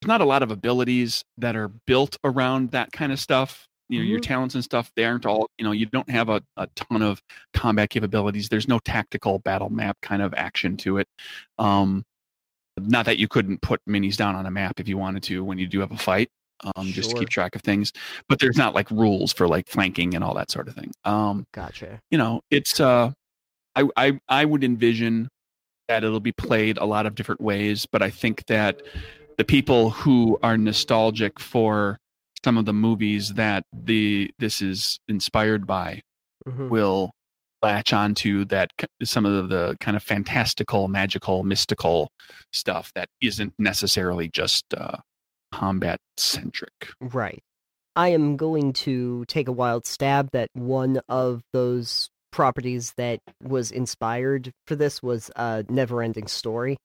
there's not a lot of abilities that are built around that kind of stuff you know your talents and stuff they aren't all you know you don't have a, a ton of combat capabilities there's no tactical battle map kind of action to it um not that you couldn't put minis down on a map if you wanted to when you do have a fight um just to keep track of things but there's not like rules for like flanking and all that sort of thing um Gotcha. you know it's uh i i, I would envision that it'll be played a lot of different ways but i think that the people who are nostalgic for some of the movies that the this is inspired by Mhm. will latch onto that some of the kind of fantastical magical mystical stuff that isn't necessarily just uh combat centric Right. I am going to take a wild stab that one of those properties that was inspired for this was a never-ending story.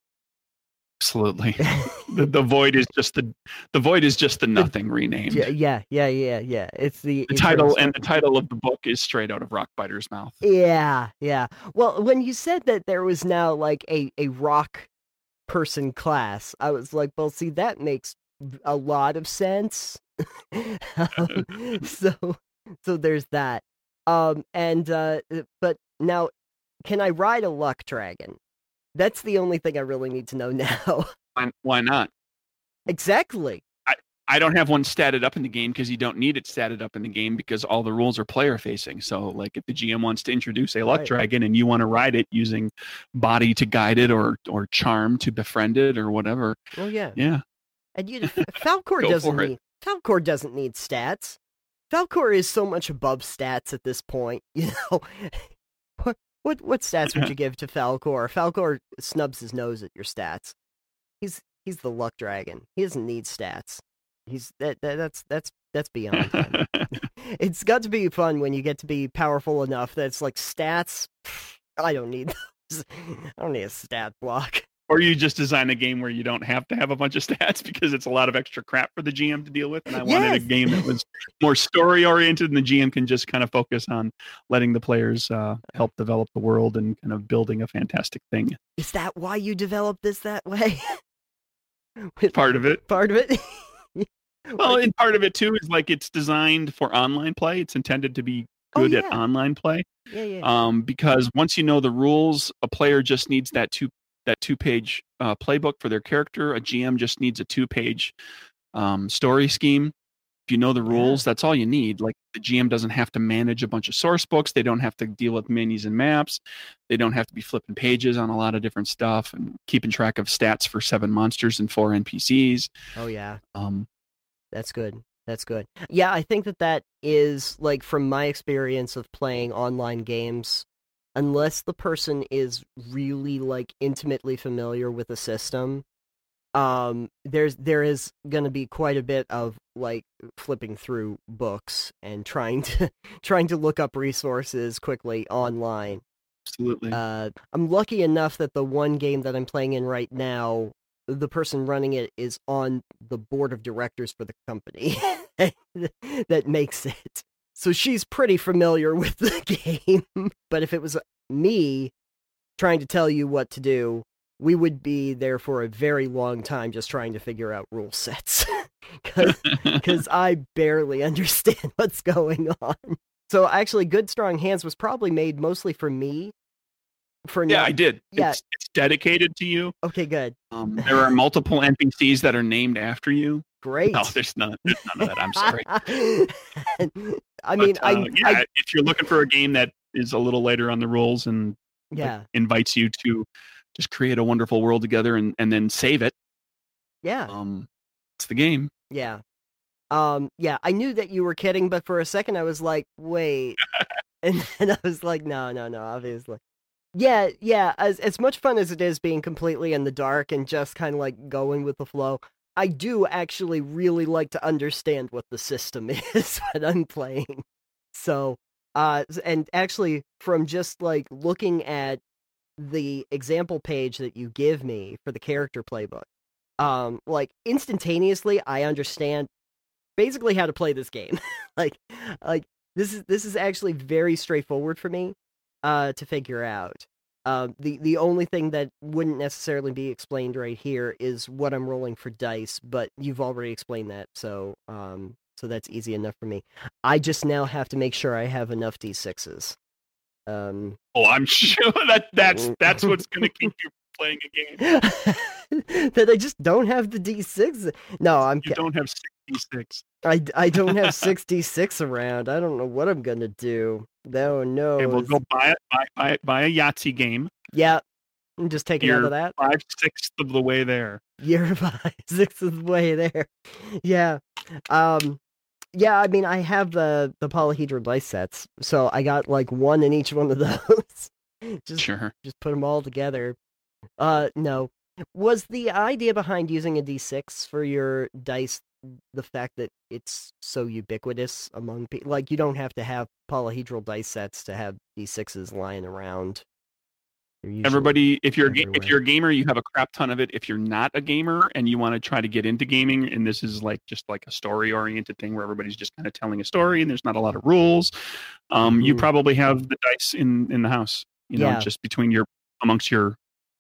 absolutely the, the void is just the the void is just the nothing renamed yeah, yeah, yeah, yeah, yeah. It's the, the title and the title of the book is straight out of Rockbiter's mouth. Yeah, yeah. Well, when you said that there was now like a a rock person class, I was like, well, see, that makes a lot of sense. Um, so, so there's that. Um, and uh, but now, can I ride a luck dragon? That's the only thing I really need to know now. Why, why not? exactly. I I don't have one statted up in the game because you don't need it statted up in the game because all the rules are player facing. So, like, if the GM wants to introduce a luck Right. dragon and you want to ride it using body to guide it or or charm to befriend it or whatever, Oh yeah. yeah, And you, Falkor doesn't need Falkor doesn't need stats. Falkor is so much above stats at this point. You know, what what what stats would you give to Falkor? Falkor snubs his nose at your stats. He's he's the luck dragon. He doesn't need stats. He's that, that that's that's that's beyond him. it's got to be fun when you get to be powerful enough that it's like stats. I don't need those. I don't need a stat block. Or you just design a game where you don't have to have a bunch of stats because it's a lot of extra crap for the GM to deal with. And I wanted a game that was more story oriented, and the GM can just kind of focus on letting the players uh, help develop the world and kind of building a fantastic thing. Is that why you developed this that way? With- Part of it. part of it. Well, and part of it too is like it's designed for online play. It's intended to be Oh, good at online play. yeah, yeah. Um, because once you know the rules, a player just needs that two that two page uh, playbook for their character. A GM just needs a two page um, story scheme. If you know the rules, that's all you need. Like the GM doesn't have to manage a bunch of source books. They don't have to deal with minis and maps. They don't have to be flipping pages on a lot of different stuff and keeping track of stats for seven monsters and four NPCs. oh yeah. Um, That's good. That's good. Yeah, I think that that is like from my experience of playing online games, unless the person is really like intimately familiar with the system, um there's there is going to be quite a bit of like flipping through books and trying to trying to look up resources quickly online. absolutely. Uh, I'm lucky enough that the one game that I'm playing in right now, the person running it is on the board of directors for the company that makes it. So she's pretty familiar with the game. But if it was me trying to tell you what to do, we would be there for a very long time just trying to figure out rule sets. Because I barely understand what's going on. So actually, Good Strong Hands was probably made mostly for me. For yeah, not- I did. yeah. It's, it's dedicated to you. Okay, good. Um, there are multiple NPCs that are named after you. Great. No, there's none. There's none of that. I'm sorry. I mean, But, uh, I, yeah, I if you're looking for a game that is a little later on the rules and like, yeah, invites you to just create a wonderful world together and, and then save it, yeah, um, it's the game. yeah. Um, yeah, I knew that you were kidding, but for a second I was like, wait. and then I was like, no, no, no, obviously. Yeah, yeah, as as much fun as it is being completely in the dark and just kind of like going with the flow, I do actually really like to understand what the system is when I'm playing. So, uh and actually from just like looking at the example page that you give me for the character playbook, um like instantaneously I understand basically how to play this game. like like this is this is actually very straightforward for me uh to figure out. Um the the only thing that wouldn't necessarily be explained right here is what I'm rolling for dice, but you've already explained that, so um so that's easy enough for me. I just now have to make sure I have enough d6s. Um Oh, I'm sure that that's that's what's going to keep you playing a game. that I just don't have the d6. No, I'm You don't have 66. I, I don't have 66 around. I don't know what I'm gonna do. No, no. Okay, we'll go buy it. Buy, buy, buy a Yahtzee game. Yeah, I'm just taking out You're of that. Five sixths of the way there. You're five six of the way there. Yeah, um, yeah. I mean, I have the the polyhedral dice sets, so I got like one in each one of those. just Sure. just put them all together. Uh, no. Was the idea behind using a d6 for your dice the fact that it's so ubiquitous among people? Like, you don't have to have polyhedral dice sets to have d6s lying around. Everybody, if you're a ga- if you're a gamer, you have a crap ton of it. If you're not a gamer and you want to try to get into gaming, and this is like just like a story oriented thing where everybody's just kind of telling a story and there's not a lot of rules, um, you Mhm. probably have the dice in in the house. You know, Yeah. just between your amongst your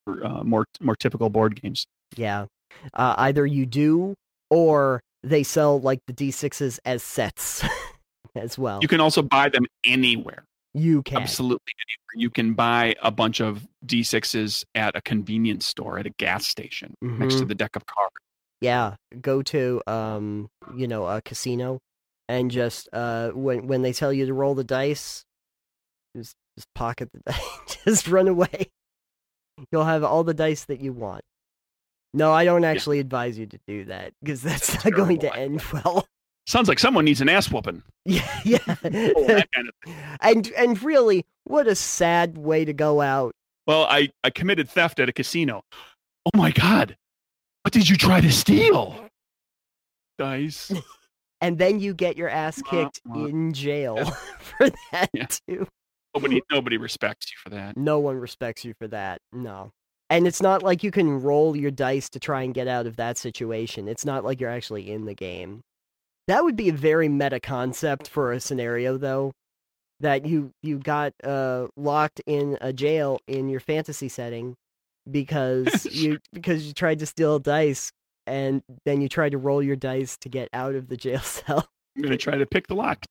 uh, more more typical board games. Yeah. Uh, either you do, or they sell like the d6s as sets as well. You can also buy them anywhere. You can. Absolutely anywhere. You can buy a bunch of D6s at a convenience store at a gas station next to Mhm. the deck of cards. Yeah, go to um, you know, a casino, and just uh, when when they tell you to roll the dice, just just pocket the dice, just run away. You'll have all the dice that you want. No, I don't actually advise you to do that because that's That's not going to end well. Sounds like someone needs an ass whooping. yeah, yeah. Oh, that kind of thing. and and really, what a sad way to go out. Well, I, I committed theft at a casino. Oh my God. What did you try to steal? Dice. and then you get your ass kicked wah. in jail for that Yeah. too. Nobody nobody respects you for that. No one respects you for that. No. And it's not like you can roll your dice to try and get out of that situation. It's not like you're actually in the game. That would be a very meta concept for a scenario though. That you you got uh locked in a jail in your fantasy setting because you because you tried to steal dice and then you tried to roll your dice to get out of the jail cell. I'm gonna try to pick the lock.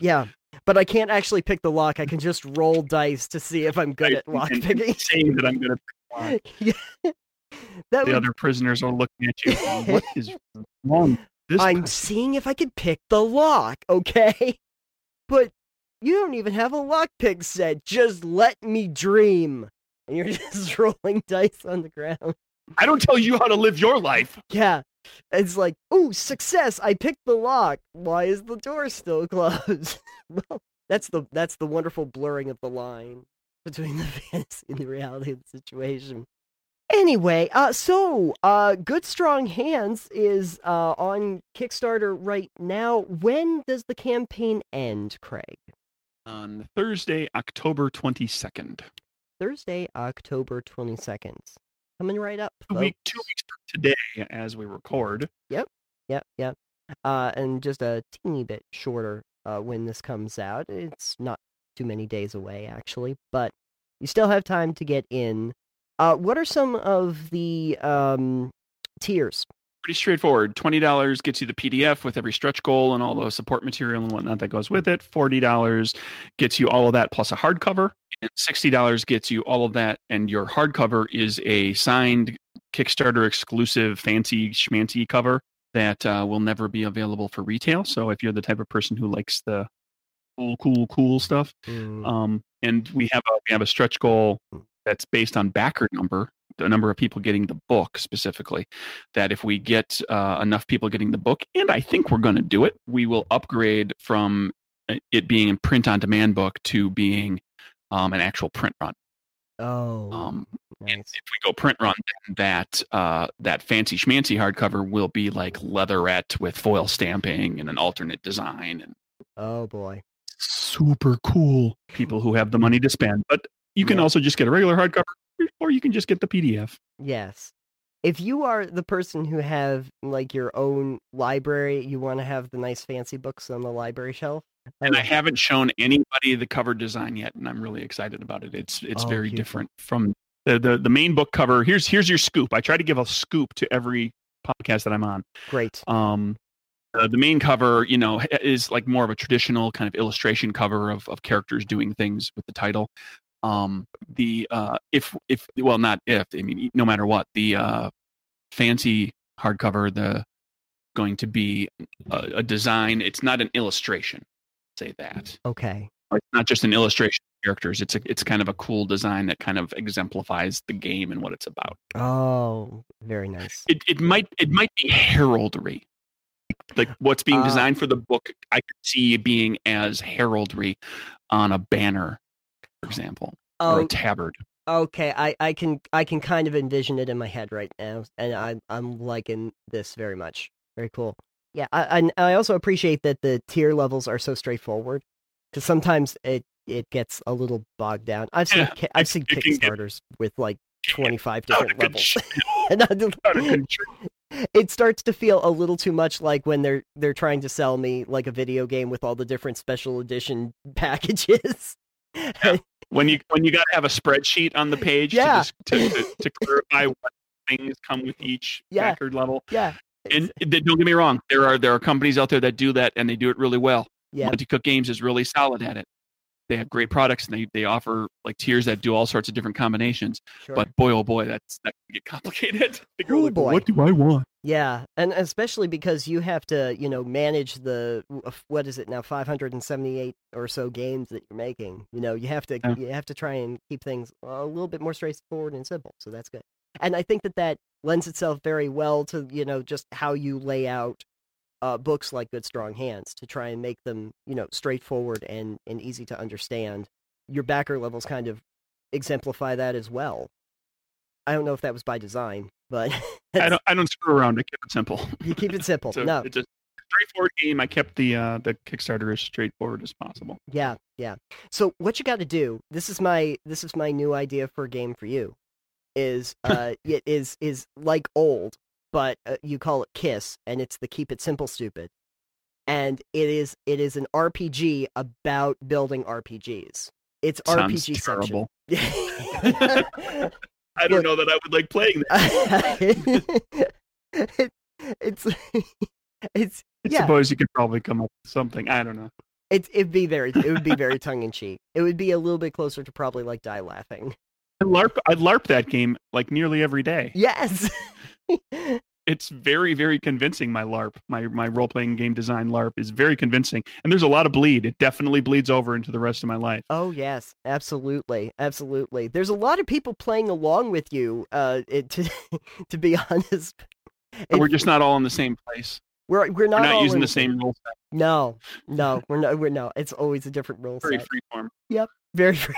Yeah, but I can't actually pick the lock. I can just roll dice to see if I'm good at lock picking. Saying that I'm pick the lock. Yeah. That The would, other prisoners are looking at you. What is wrong? This I'm person?" seeing if I can pick the lock, okay? But you don't even have a lockpick set. Just let me dream. And you're just rolling dice on the ground. I don't tell you how to live your life. Yeah. It's like, ooh, success! I picked the lock. Why is the door still closed? well, that's the that's the wonderful blurring of the line between the fantasy and the reality of the situation. Anyway, uh, so uh, Good Strong Hands is uh on Kickstarter right now. When does the campaign end, Craig? On Thursday, October 22nd. Thursday, October twenty second. Coming right up. Two, week, two weeks from today, as we record. Yep, yep. Uh, and just a teeny bit shorter uh, when this comes out. It's not too many days away, actually, but you still have time to get in. Uh, what are some of the um, tiers? Pretty straightforward. Twenty dollars gets you the PDF with every stretch goal and all the support material and whatnot that goes with it. Forty dollars gets you all of that plus a hardcover, and sixty dollars gets you all of that. And your hardcover is a signed Kickstarter exclusive fancy schmancy cover that uh, will never be available for retail. So if you're the type of person who likes the cool, cool, cool stuff, um, and we have a we have a stretch goal that's based on backer number the number of people getting the book specifically that if we get uh, enough people getting the book and i think we're going to do it we will upgrade from uh, it being a print on demand book to being um, an actual print run Oh, um, and if we go print run then that uh, that fancy schmancy hardcover will be like leatherette with foil stamping and an alternate design and Oh boy. super cool people who have the money to spend. But you can Yeah. also just get a regular hardcover, or you can just get the PDF. Yes. If you are the person who have like your own library, you want to have the nice fancy books on the library shelf. And I haven't shown anybody the cover design yet, and I'm really excited about it. It's it's Oh, very different from the, the the main book cover. Here's here's your scoop. I try to give a scoop to every podcast that I'm on. Great. Um, uh, the main cover, you know, is like more of a traditional kind of illustration cover of of characters doing things with the title. Um, the uh, if if well, not if I mean, no matter what, the uh, fancy hardcover, the going to be a, a design. It's not an illustration. Say that Okay. it's not just an illustration of characters. It's a it's kind of a cool design that kind of exemplifies the game and what it's about. Oh, very nice. It it might it might be heraldry. Like what's being Ah. designed for the book, I could see being as heraldry on a banner, for example, or Oh, a tabard. okay. I, I can I can kind of envision it in my head right now, and I'm I'm liking this very much. Very cool. Yeah, I I, I also appreciate that the tier levels are so straightforward, because sometimes it it gets a little bogged down. I've seen Yeah, I've seen can get- Kickstarters with like twenty five different levels. And I don't- Out of control. it starts to feel a little too much like when they're they're trying to sell me like a video game with all the different special edition packages. when you when you got to have a spreadsheet on the page Yeah. to, just, to, to clarify what things come with each Yeah. record level. yeah. And th- don't get me wrong, there are there are companies out there that do that and they do it really well. yeah, Monte Cook Games is really solid at it. They have great products and they, they offer like tiers that do all sorts of different combinations. sure. But boy, oh boy, that's that can get complicated. Ooh, like, boy. What do I want? Yeah, and especially because you have to, you know, manage the uh, what is it now, 578 or so games that you're making. You know, you have to Yeah. you have to try and keep things a little bit more straightforward and simple. So that's good. And I think that that lends itself very well to, you know, just how you lay out uh, books like Good Strong Hands to try and make them, you know, straightforward and and easy to understand. Your backer levels kind of exemplify that as well. I don't know if that was by design, but I don't I don't screw around. I keep it simple. you keep it simple. So no, it's a straightforward game. I kept the uh, the Kickstarter as straightforward as possible. Yeah, yeah. So what you got to do? This is my this is my new idea for a game for you. Is uh it is is like old, but uh, you call it Kiss, and it's the Keep It Simple Stupid, and it is it is an RPG about building RPGs. It's Sounds RPG terrible. I don't know that I would like playing that. it, it's it's I Yeah. suppose you could probably come up with something. I don't know. it's it'd be very it would be very tongue in cheek. It would be a little bit closer to probably like die laughing. I LARP, I LARP that game like nearly every day. Yes. It's very, very convincing. My LARP, my my role playing game design LARP, is very convincing, and there's a lot of bleed. It definitely bleeds over into the rest of my life. oh yes, absolutely, absolutely. There's a lot of people playing along with you. Uh, it, to to be honest, We're just not all in the same place. we're we're not, We're not using in the same rule set. No, no, we're not. We're no. It's always a different rule Very set. free form. Very free,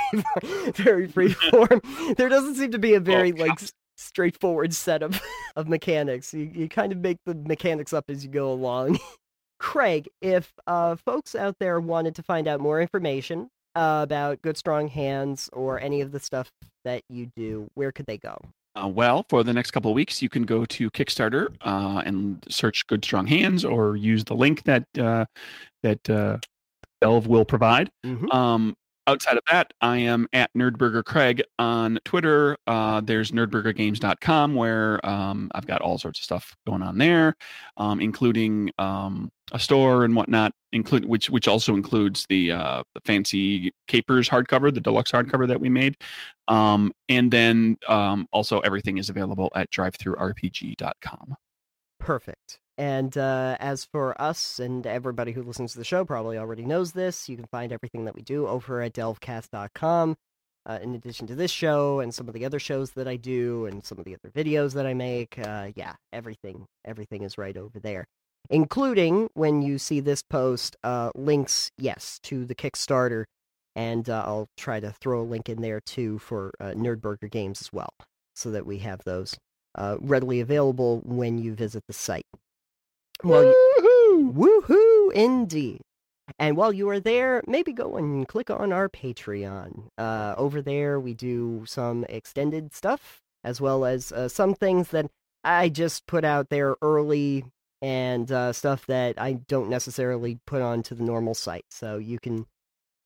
very free form. there doesn't seem to be a very Well, like straightforward set of of mechanics. You you kind of make the mechanics up as you go along. Craig, if uh, folks out there wanted to find out more information uh, about Good Strong Hands or any of the stuff that you do, where could they go? Uh, well, for the next couple of weeks, you can go to Kickstarter uh, and search "Good Strong Hands" or use the link that uh, that uh, Delve will provide. Mhm. Um, outside of that, I am at Nerdburger Craig on Twitter. Uh, there's nerdburgergames.com where um, I've got all sorts of stuff going on there, um, including um, a store and whatnot, include which which also includes the uh, the fancy Capers hardcover, the deluxe hardcover that we made, um, and then um, also everything is available at drivethrurpg.com. Perfect. And uh, as for us and everybody who listens to the show, probably already knows this. You can find everything that we do over at delvecast.com. Uh, in addition to this show and some of the other shows that I do and some of the other videos that I make, uh, yeah, everything, everything is right over there, including when you see this post, uh, links, yes, to the Kickstarter, and uh, I'll try to throw a link in there too for uh, Nerdburger Games as well, so that we have those readily available when you visit the site. Well, you, woohoo, indeed. And while you are there, maybe go and click on our Patreon. Uh, over there, we do some extended stuff, as well as uh, some things that I just put out there early and uh, stuff that I don't necessarily put onto the normal site. So you can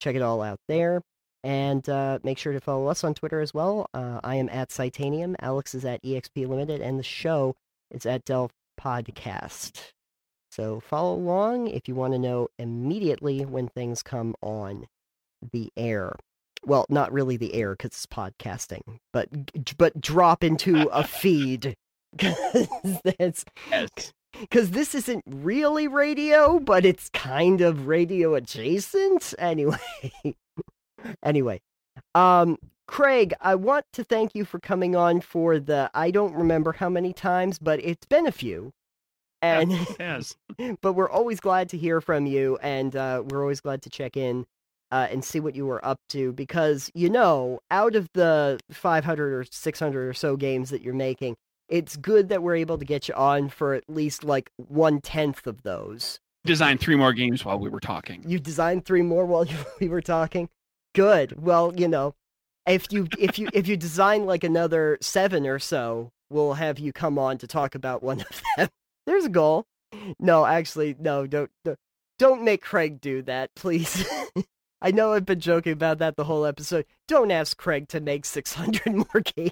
check it all out there. And uh, make sure to follow us on Twitter as well. Uh, I am at Citanium. Alex is at EXP Limited, and the show is at Delve Podcast. So follow along if you want to know immediately when things come on the air. Well, not really the air because it's podcasting, but but drop into a feed because that's Yes. because this isn't really radio, but it's kind of radio adjacent. Anyway, anyway, um, Craig, I want to thank you for coming on for the I don't remember how many times, but it's been a few, and Yes. but we're always glad to hear from you, and uh, we're always glad to check in. Uh, and see what you were up to because you know out of the 500 or 600 or so games that you're making it's good that we're able to get you on for at least like one tenth of those. Designed three more games while we were talking. You designed three more while you, we were talking. Good. Well, you know, if you if you if you design like another seven or so, we'll have you come on to talk about one of them. There's a goal. No, actually, no. Don't don't- don't make Craig do that, please. I know I've been joking about that the whole episode. Don't ask Craig to make 600 more games.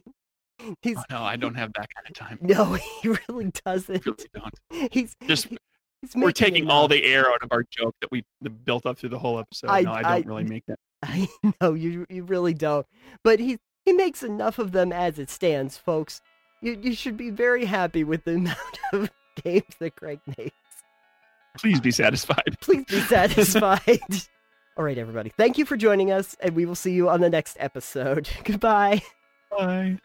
He's Oh, no, I don't have that kind of time. no, he really doesn't. Really don't. He's Just he's we're taking all the air out of our joke that we built up through the whole episode. I- no, I don't I- really make that. I know you you really don't. But he he makes enough of them as it stands, folks. You you should be very happy with the amount of games that Craig makes. Please be satisfied. Please be satisfied. All right, everybody. Thank you for joining us, and we will see you on the next episode. Goodbye. Bye.